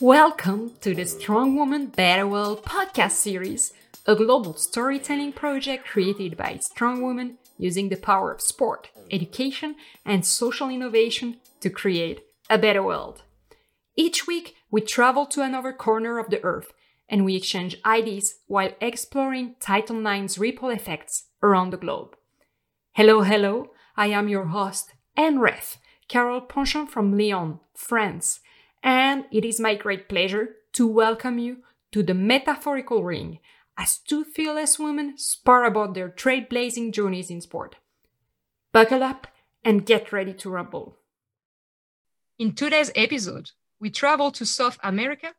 Welcome to the Strong Woman Better World podcast series, a global storytelling project created by strong women using the power of sport, education, and social innovation to create a better world. Each week, we travel to another corner of the earth and we exchange ideas while exploring Title IX's ripple effects around the globe. Hello, hello, I am your host and ref, Carole Ponchon from Lyon, France, and it is my great pleasure to welcome you to the metaphorical ring as two fearless women spar about their trailblazing journeys in sport. Buckle up and get ready to rumble. In today's episode, we travel to South America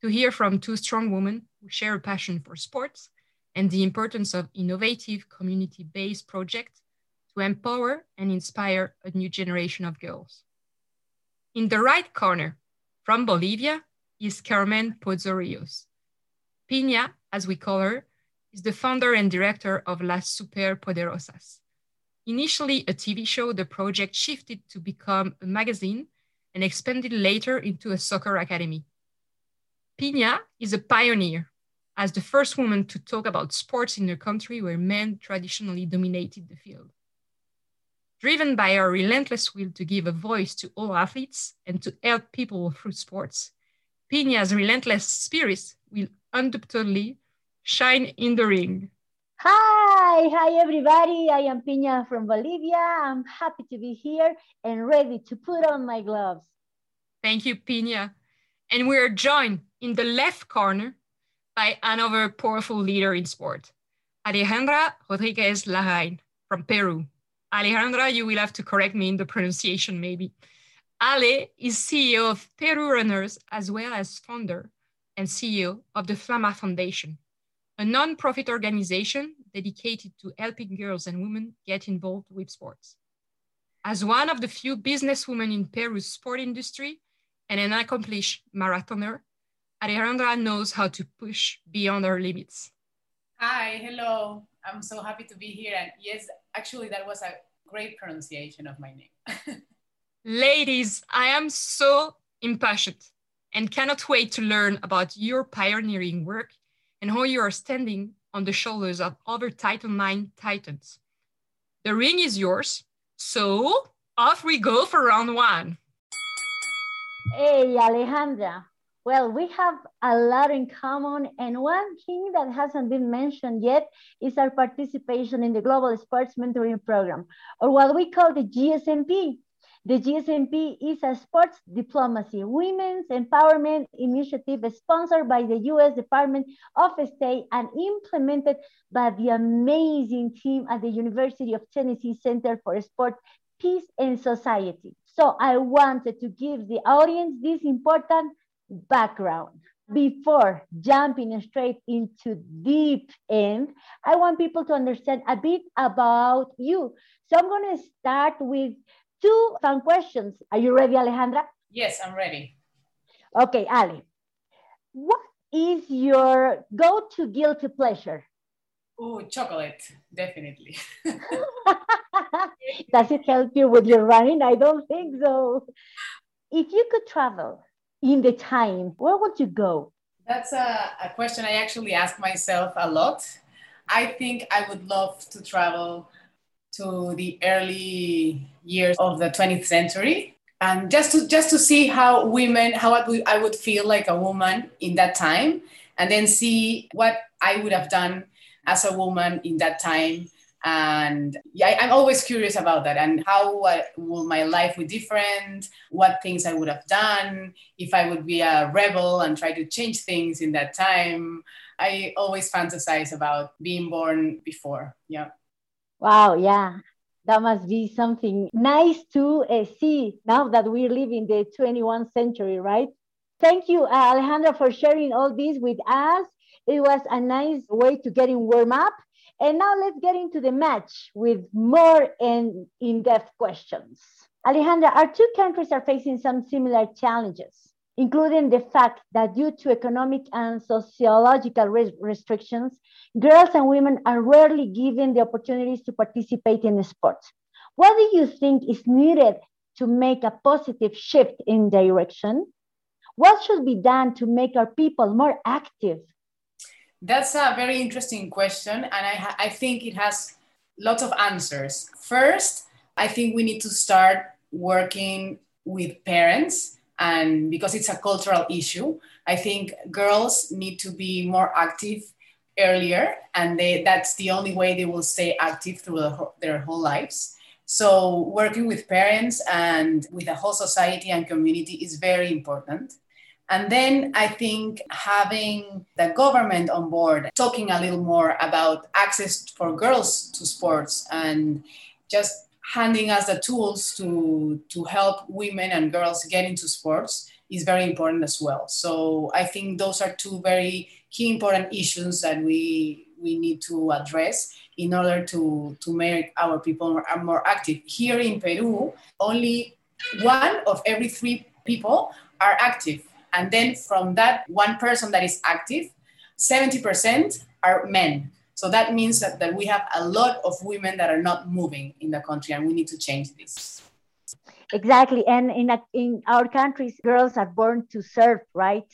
to hear from two strong women who share a passion for sports and the importance of innovative community based projects empower and inspire a new generation of girls. In the right corner, from Bolivia, is Carmen Pozorios. Pina, as we call her, is the founder and director of Las Super Poderosas. Initially a TV show, the project shifted to become a magazine and expanded later into a soccer academy. Pina is a pioneer as the first woman to talk about sports in a country where men traditionally dominated the field. Driven by our relentless will to give a voice to all athletes and to help people through sports, Pina's relentless spirit will undoubtedly shine in the ring. Hi, hi everybody. I am Pina from Bolivia. I'm happy to be here and ready to put on my gloves. Thank you, Pina. And we are joined in the left corner by another powerful leader in sport, Alejandra Rodriguez Larraín from Peru. Alejandra, you will have to correct me in the pronunciation maybe. Ale is CEO of Peru Runners as well as founder and CEO of the Flama Foundation, a non-profit organization dedicated to helping girls and women get involved with sports. As one of the few businesswomen in Peru's sport industry and an accomplished marathoner, Alejandra knows how to push beyond our limits. Hi, hello. I'm so happy to be here. And yes, actually, that was a great pronunciation of my name. Ladies, I am so impassioned and cannot wait to learn about your pioneering work and how you are standing on the shoulders of other Title IX titans. The ring is yours, so off we go for round one. Hey, Alejandra, well, we have a lot in common, and one thing that hasn't been mentioned yet is our participation in the Global Sports Mentoring Program, or what we call the GSMP. The GSMP is a sports diplomacy women's empowerment initiative sponsored by the US Department of State and implemented by the amazing team at the University of Tennessee Center for Sport, Peace and Society. So I wanted to give the audience this important background. Before jumping straight into deep end, I want people to understand a bit about you. So I'm going to start with two fun questions. Are you ready, Alejandra? Yes, I'm ready. Okay, Ali. What is your go-to guilty pleasure? Oh, chocolate, definitely. Does it help you with your running? I don't think so. If you could travel in the time, where would you go? That's a, a question I actually ask myself a lot. I think I would love to travel to the early years of the 20th century and just to just to see how women how I would, I would feel like a woman in that time and then see what I would have done as a woman in that time and yeah, I'm always curious about that and how uh, will my life be different? What things I would have done if I would be a rebel and try to change things in that time. I always fantasize about being born before. Yeah. Wow. Yeah. That must be something nice to uh, see now that we live in the 21st century, right? Thank you, uh, Alejandra, for sharing all this with us. It was a nice way to get in warm up and now let's get into the match with more in-depth questions. Alejandra, our two countries are facing some similar challenges, including the fact that due to economic and sociological restrictions, girls and women are rarely given the opportunities to participate in sports. What do you think is needed to make a positive shift in direction? What should be done to make our people more active? That's a very interesting question, and I, I think it has lots of answers. First, I think we need to start working with parents, and because it's a cultural issue, I think girls need to be more active earlier, and they, that's the only way they will stay active through the, their whole lives. So, working with parents and with the whole society and community is very important. And then I think having the government on board, talking a little more about access for girls to sports and just handing us the tools to, to help women and girls get into sports is very important as well. So I think those are two very key important issues that we we need to address in order to, to make our people more, more active. Here in Peru, only one of every three people are active and then from that one person that is active, 70% are men. So that means that, that we have a lot of women that are not moving in the country, and we need to change this. Exactly. And in, a, in our countries, girls are born to serve, right?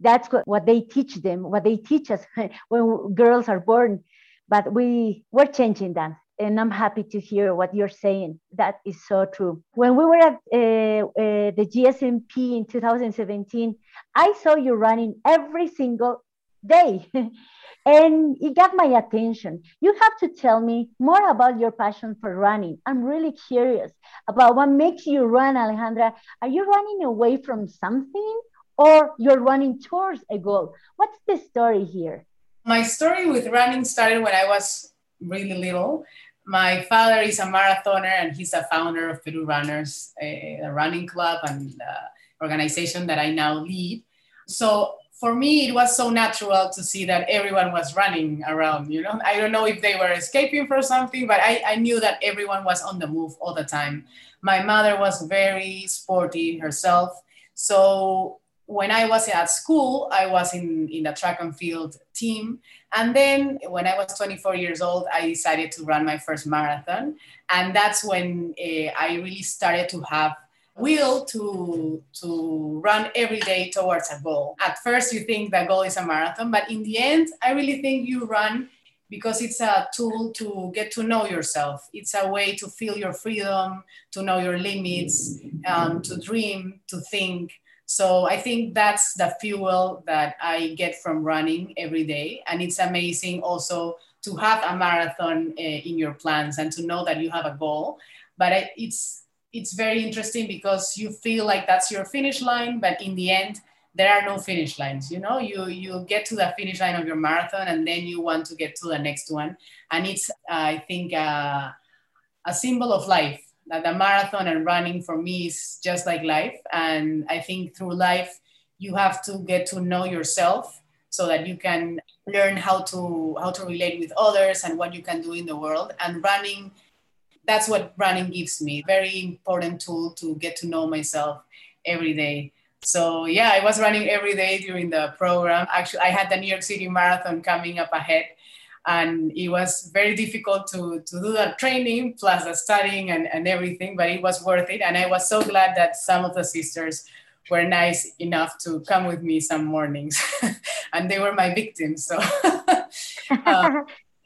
That's what, what they teach them, what they teach us when girls are born. But we, we're changing that and I'm happy to hear what you're saying. That is so true. When we were at uh, uh, the GSMP in 2017, I saw you running every single day. and it got my attention. You have to tell me more about your passion for running. I'm really curious about what makes you run, Alejandra. Are you running away from something or you're running towards a goal? What's the story here? My story with running started when I was really little. My father is a marathoner and he's a founder of Peru Runners, a, a running club and uh, organization that I now lead. So for me, it was so natural to see that everyone was running around. You know, I don't know if they were escaping for something, but I, I knew that everyone was on the move all the time. My mother was very sporty herself. So when I was at school, I was in, in the track and field team. And then when I was 24 years old, I decided to run my first marathon. And that's when uh, I really started to have will to to run every day towards a goal. At first you think the goal is a marathon, but in the end, I really think you run because it's a tool to get to know yourself. It's a way to feel your freedom, to know your limits, um, to dream, to think. So I think that's the fuel that I get from running every day. And it's amazing also to have a marathon uh, in your plans and to know that you have a goal. But it's it's very interesting because you feel like that's your finish line, but in the end, there are no finish lines. You know, you you get to the finish line of your marathon, and then you want to get to the next one. And it's I think uh, a symbol of life that the marathon and running for me is just like life. And I think through life, you have to get to know yourself so that you can learn how to how to relate with others and what you can do in the world. And running, that's what running gives me. Very important tool to get to know myself every day. So yeah, I was running every day during the program. Actually, I had the New York City Marathon coming up ahead and it was very difficult to, to do that training plus the studying and, and everything but it was worth it and i was so glad that some of the sisters were nice enough to come with me some mornings and they were my victims so uh,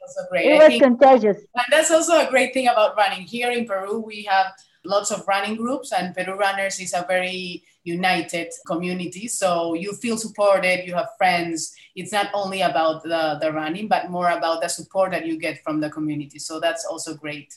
also great. It was think, contagious. And that's also a great thing about running. Here in Peru, we have lots of running groups, and Peru Runners is a very united community. So you feel supported, you have friends. It's not only about the, the running, but more about the support that you get from the community. So that's also great.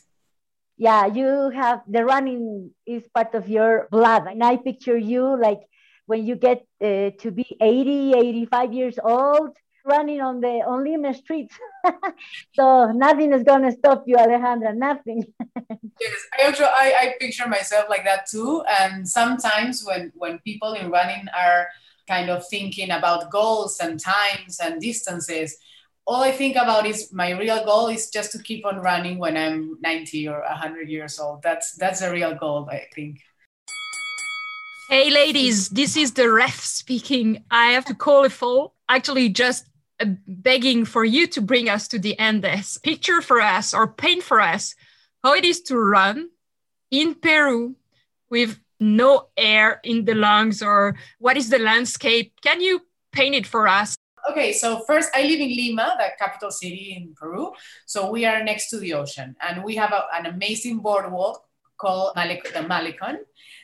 Yeah, you have the running is part of your blood. And I picture you like when you get uh, to be 80, 85 years old, running on the on Lima streets. so nothing is gonna stop you, Alejandra. Nothing. yes, I also, I, I picture myself like that too. And sometimes when when people in running are kind of thinking about goals and times and distances, all I think about is my real goal is just to keep on running when I'm 90 or 100 years old. That's that's a real goal, I think. Hey, ladies, this is the ref speaking. I have to call it full. Actually, just Uh, begging for you to bring us to the end, Andes. Picture for us or paint for us how it is to run in Peru with no air in the lungs, or what is the landscape? Can you paint it for us? Okay, so first, I live in Lima, the capital city in Peru. So we are next to the ocean, and we have a, an amazing boardwalk called Malec- the Malecon.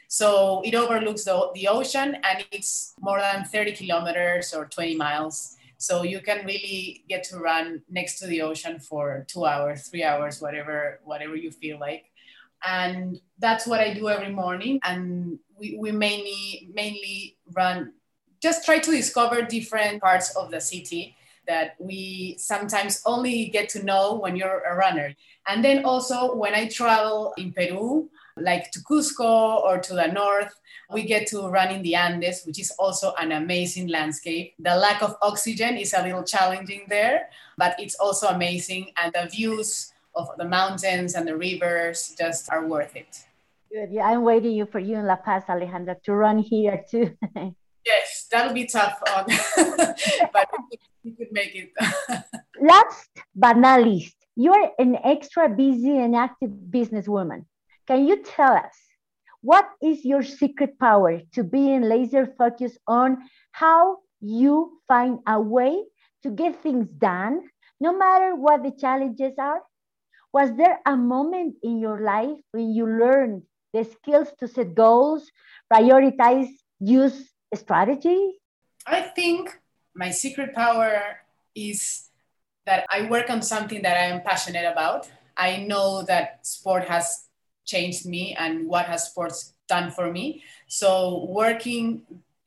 So it overlooks the, the ocean, and it's more than 30 kilometers or 20 miles. So you can really get to run next to the ocean for two hours, three hours, whatever, whatever you feel like. And that's what I do every morning. And we, we mainly mainly run just try to discover different parts of the city that we sometimes only get to know when you're a runner. And then also when I travel in Peru, like to Cusco or to the north, we get to run in the Andes, which is also an amazing landscape. The lack of oxygen is a little challenging there, but it's also amazing. And the views of the mountains and the rivers just are worth it. Good. Yeah, I'm waiting for you in La Paz, Alejandra, to run here too. yes, that'll be tough, on, but you could make it. Last but not least, you're an extra busy and active businesswoman. Can you tell us what is your secret power to being laser focused on how you find a way to get things done, no matter what the challenges are? Was there a moment in your life when you learned the skills to set goals, prioritize, use strategy? I think my secret power is that I work on something that I am passionate about. I know that sport has changed me and what has sports done for me. So working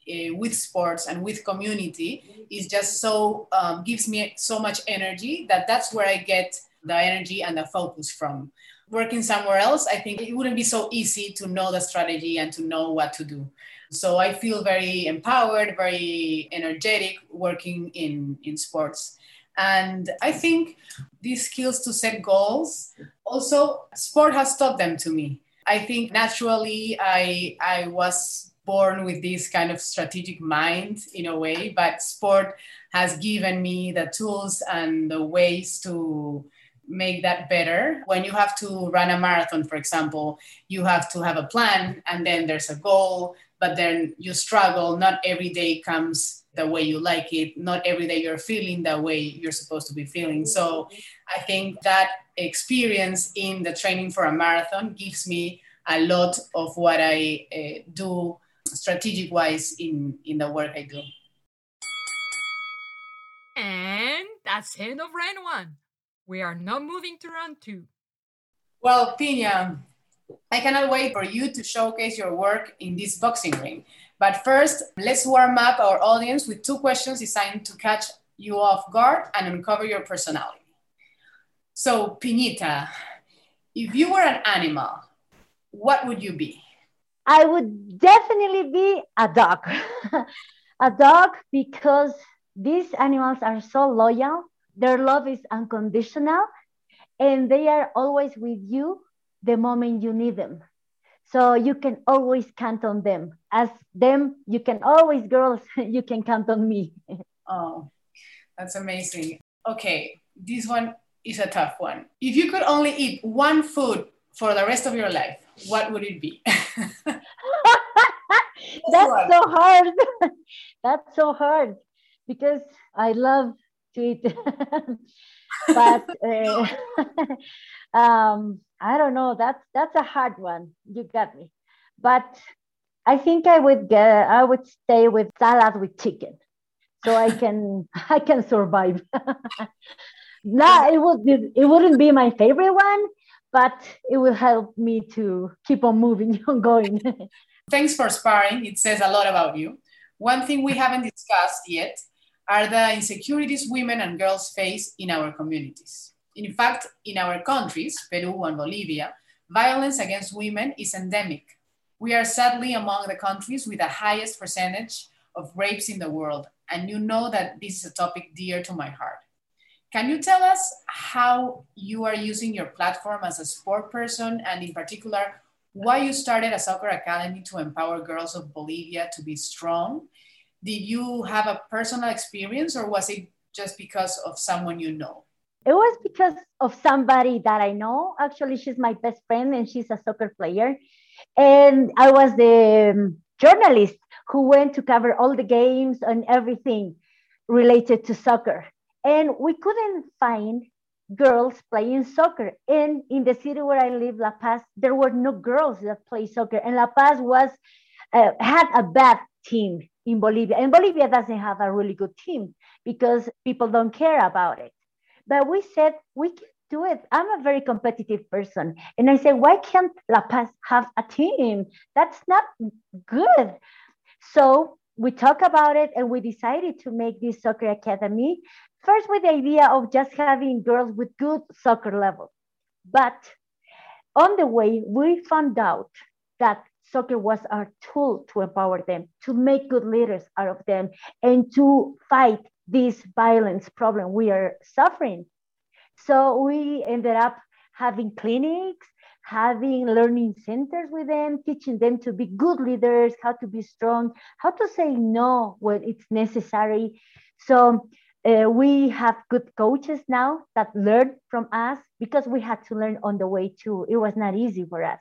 uh, with sports and with community is just so um, gives me so much energy that that's where I get the energy and the focus from. Working somewhere else, I think it wouldn't be so easy to know the strategy and to know what to do. So I feel very empowered, very energetic working in, in sports. And I think these skills to set goals, also sport has taught them to me. I think naturally I I was born with this kind of strategic mind in a way, but sport has given me the tools and the ways to make that better. When you have to run a marathon, for example, you have to have a plan and then there's a goal, but then you struggle. Not every day comes the way you like it. Not every day you're feeling the way you're supposed to be feeling. So I think that experience in the training for a marathon gives me a lot of what I uh, do strategic wise in, in the work I do. And that's the end of round one. We are now moving to round two. Well, Pina, I cannot wait for you to showcase your work in this boxing ring. But first, let's warm up our audience with two questions designed to catch you off guard and uncover your personality. So, Pinita, if you were an animal, what would you be? I would definitely be a dog. a dog because these animals are so loyal, their love is unconditional, and they are always with you the moment you need them. So you can always count on them. As them, you can always, girls, you can count on me. oh, that's amazing. Okay, this one is a tough one. If you could only eat one food for the rest of your life, what would it be? That's so hard. That's so hard because I love to eat. But uh, um, I don't know. That's that's a hard one. You got me. But I think I would get. I would stay with salad with chicken, so I can I can survive. no, it would it wouldn't be my favorite one, but it will help me to keep on moving on going. Thanks for sparring. It says a lot about you. One thing we haven't discussed yet are the insecurities women and girls face in our communities. In fact, in our countries, Peru and Bolivia, violence against women is endemic. We are sadly among the countries with the highest percentage of rapes in the world, and you know that this is a topic dear to my heart. Can you tell us how you are using your platform as a sport person, and in particular, why you started a soccer academy to empower girls of Bolivia to be strong? Did you have a personal experience, or was it just because of someone you know? It was because of somebody that I know. Actually, she's my best friend and she's a soccer player. And I was the um, journalist who went to cover all the games and everything related to soccer. And we couldn't find girls playing soccer. And in the city where I live, La Paz, there were no girls that play soccer. And La Paz was uh, had a bad team in Bolivia. And Bolivia doesn't have a really good team because people don't care about it. But we said we can do it. I'm a very competitive person. And I said, why can't La Paz have a team? That's not good. So we talked about it and we decided to make this soccer academy first with the idea of just having girls with good soccer level. But on the way, we found out that soccer was our tool to empower them, to make good leaders out of them, and to fight this violence problem we are suffering. So we ended up having clinics, having learning centers with them, teaching them to be good leaders, how to be strong, how to say no when it's necessary. So uh, we have good coaches now that learn from us because we had to learn on the way too. It was not easy for us,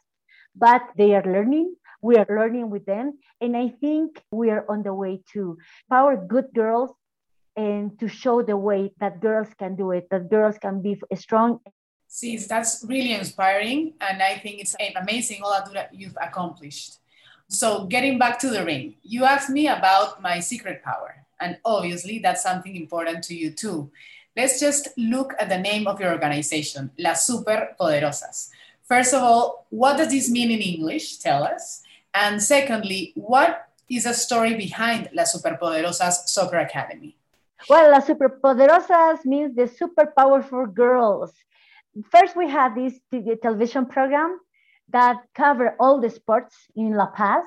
but they are learning. We are learning with them. And I think we are on the way to power good girls and to show the way that girls can do it, that girls can be strong. See, that's really inspiring. And I think it's amazing all that you've accomplished. So, getting back to the ring, you asked me about my secret power. And obviously, that's something important to you too. Let's just look at the name of your organization, Las Super Poderosas. First of all, what does this mean in English? Tell us. And secondly, what is the story behind Las Superpoderosas Soccer Academy? Well, Las Superpoderosas means the super powerful girls. First, we had this television program that covered all the sports in La Paz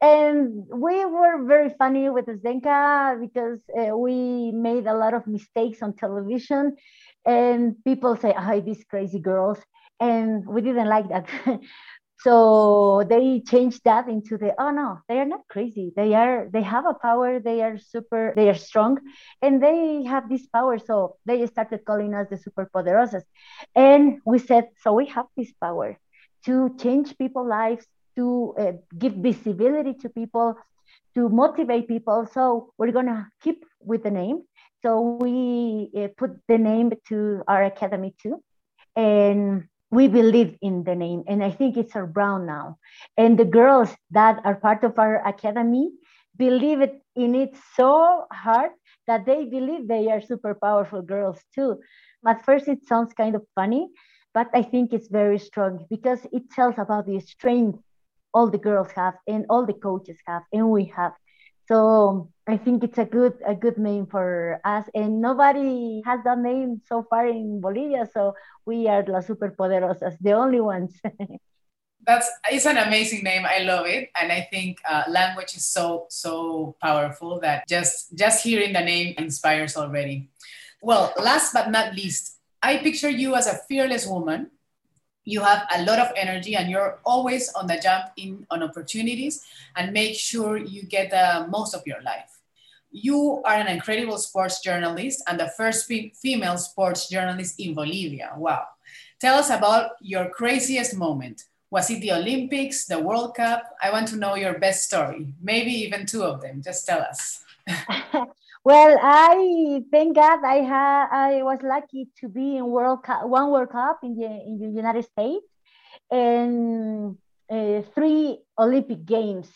and we were very funny with Zdenka because uh, we made a lot of mistakes on television and people say oh these crazy girls and we didn't like that so they changed that into the oh no they are not crazy they are they have a power they are super they are strong and they have this power so they started calling us the super poderosas and we said so we have this power to change people's lives to uh, give visibility to people, to motivate people. So we're going to keep with the name. So we uh, put the name to our academy too. And we believe in the name. And I think it's our brown now. And the girls that are part of our academy believe it in it so hard that they believe they are super powerful girls too. At first, it sounds kind of funny, but I think it's very strong because it tells about the strength all the girls have and all the coaches have and we have so i think it's a good a good name for us and nobody has that name so far in bolivia so we are las superpoderosas the only ones. That's it's an amazing name. I love it and i think uh, language is so so powerful that just just hearing the name inspires already. Well last but not least i picture you as a fearless woman you have a lot of energy and you're always on the jump in on opportunities and make sure you get the most of your life. You are an incredible sports journalist and the first female sports journalist in bolivia. Wow. Tell us about your craziest moment. Was it the olympics the world cup? I want to know your best story. Maybe even two of them. Just tell us Well, I thank God I had I was lucky to be in World Cup, one World Cup in the in the United States and uh, three Olympic Games.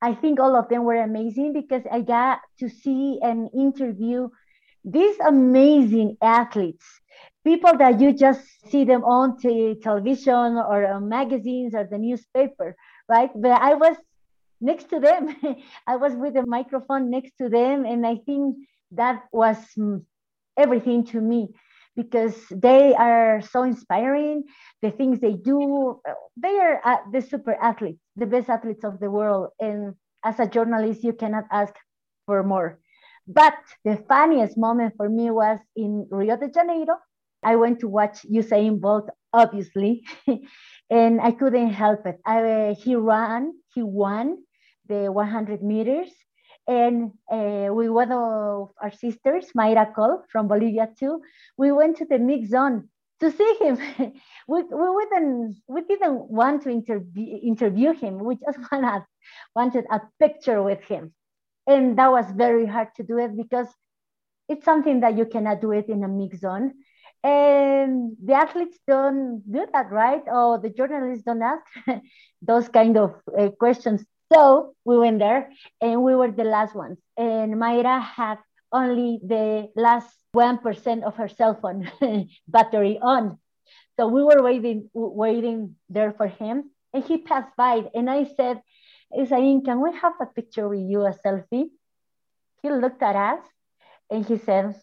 I think all of them were amazing because I got to see and interview these amazing athletes, people that you just see them on television or on magazines or the newspaper, right? But I was next to them. I was with a microphone next to them, and I think that was mm, everything to me because they are so inspiring. The things they do, they are uh, the super athletes, the best athletes of the world. And as a journalist, you cannot ask for more. But the funniest moment for me was in Rio de Janeiro. I went to watch Usain Bolt, obviously, and I couldn't help it. I, he ran, he won, the 100 meters And uh, we one of our sisters, Mayra Cole from Bolivia too, we went to the mix zone to see him. we, we, didn't, we didn't want to interview, interview him. We just wanted, wanted a picture with him. And that was very hard to do it because it's something that you cannot do it in a mix zone. And the athletes don't do that, right? Or the journalists don't ask those kind of uh, questions. So we went there and we were the last ones. And Mayra had only the last 1% of her cell phone battery on. So we were waiting, waiting there for him. And he passed by. And I said, Isaín, can we have a picture with you, a selfie? He looked at us and he said,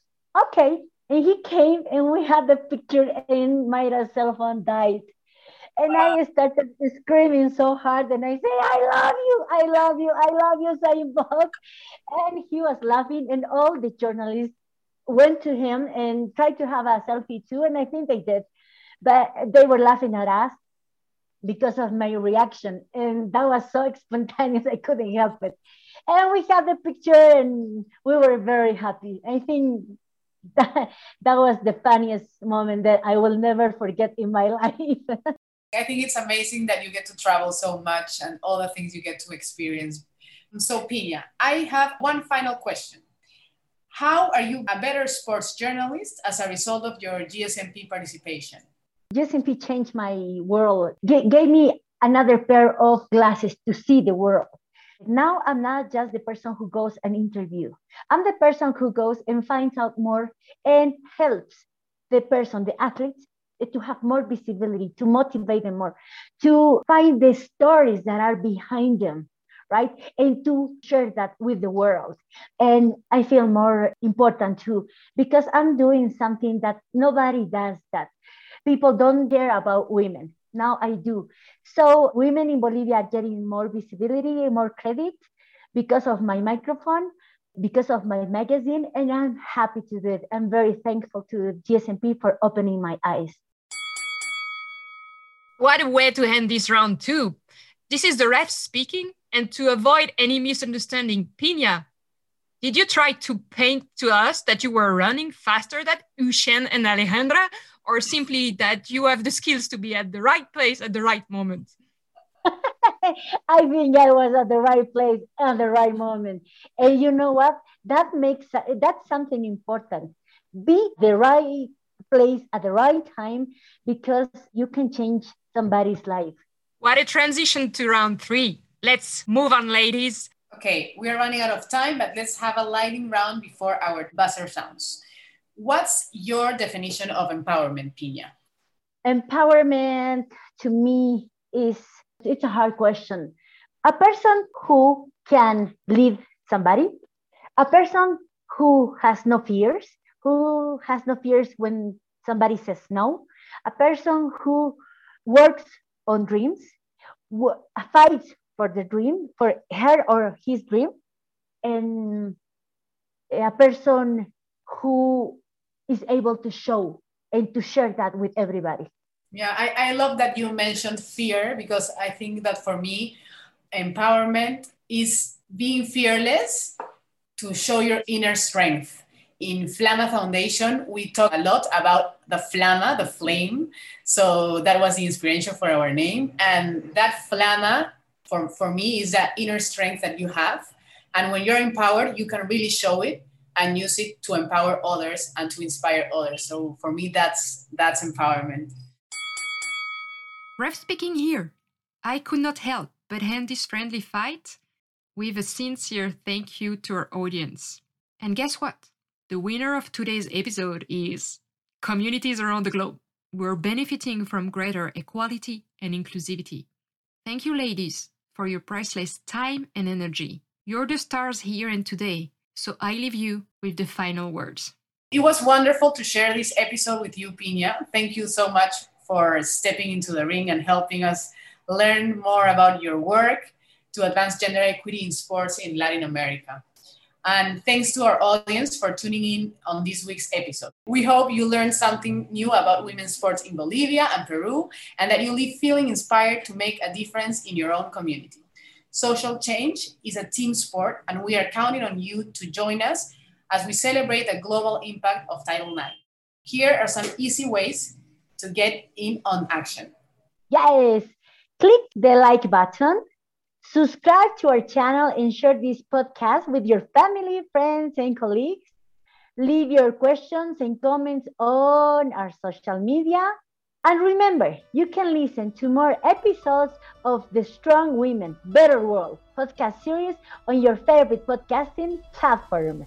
okay. And he came and we had the picture and my cell phone died. And I started screaming so hard and I say, I love you, I love you, I love you, Usain. And he was laughing and all the journalists went to him and tried to have a selfie too. And I think they did, but they were laughing at us because of my reaction. And that was so spontaneous, I couldn't help it. And we had the picture and we were very happy. I think that, that was the funniest moment that I will never forget in my life. I think it's amazing that you get to travel so much and all the things you get to experience. So, Pina, I have one final question. How are you a better sports journalist as a result of your GSMP participation? GSMP changed my world, G- gave me another pair of glasses to see the world. Now I'm not just the person who goes and interview. I'm the person who goes and finds out more and helps the person, the athletes, to have more visibility, to motivate them more, to find the stories that are behind them, right? And to share that with the world. And I feel more important too, because I'm doing something that nobody does that. People don't care about women. Now I do. So women in Bolivia are getting more visibility, and more credit because of my microphone, because of my magazine, and I'm happy to do it. I'm very thankful to GSMP for opening my eyes. What a way to end this round too. This is the ref speaking, and to avoid any misunderstanding, Pina, did you try to paint to us that you were running faster than Usain and Alejandra, or simply that you have the skills to be at the right place at the right moment? I think I was at the right place at the right moment. And you know what? That makes that's something important. Be the right place at the right time because you can change somebody's life. What a transition to round three. Let's move on, ladies. Okay, we are running out of time, but let's have a lightning round before our buzzer sounds. What's your definition of empowerment, Pina? Empowerment to me is it's a hard question. A person who can lead somebody, a person who has no fears, who has no fears when somebody says no, a person who works on dreams, fights for the dream, for her or his dream, and a person who is able to show and to share that with everybody. Yeah, I, I love that you mentioned fear because I think that for me, empowerment is being fearless to show your inner strength. In Flama Foundation, we talk a lot about the Flama, the flame. So that was the inspiration for our name. And that Flama, for, for me, is that inner strength that you have. And when you're empowered, you can really show it and use it to empower others and to inspire others. So for me, that's that's empowerment. Ref speaking here. I could not help but end this friendly fight with a sincere thank you to our audience. And guess what? The winner of today's episode is communities around the globe. We're benefiting from greater equality and inclusivity. Thank you, ladies, for your priceless time and energy. You're the stars here and today, so I leave you with the final words. It was wonderful to share this episode with you, Pina. Thank you so much for stepping into the ring and helping us learn more about your work to advance gender equity in sports in Latin America. And thanks to our audience for tuning in on this week's episode. We hope you learned something new about women's sports in Bolivia and Peru, and that you leave feeling inspired to make a difference in your own community. Social change is a team sport, and we are counting on you to join us as we celebrate the global impact of Title IX. Here are some easy ways to get in on action. Yes, click the like button, subscribe to our channel, and share this podcast with your family, friends, and colleagues. Leave your questions and comments on our social media. And remember, you can listen to more episodes of the Strong Women, Better World podcast series on your favorite podcasting platform.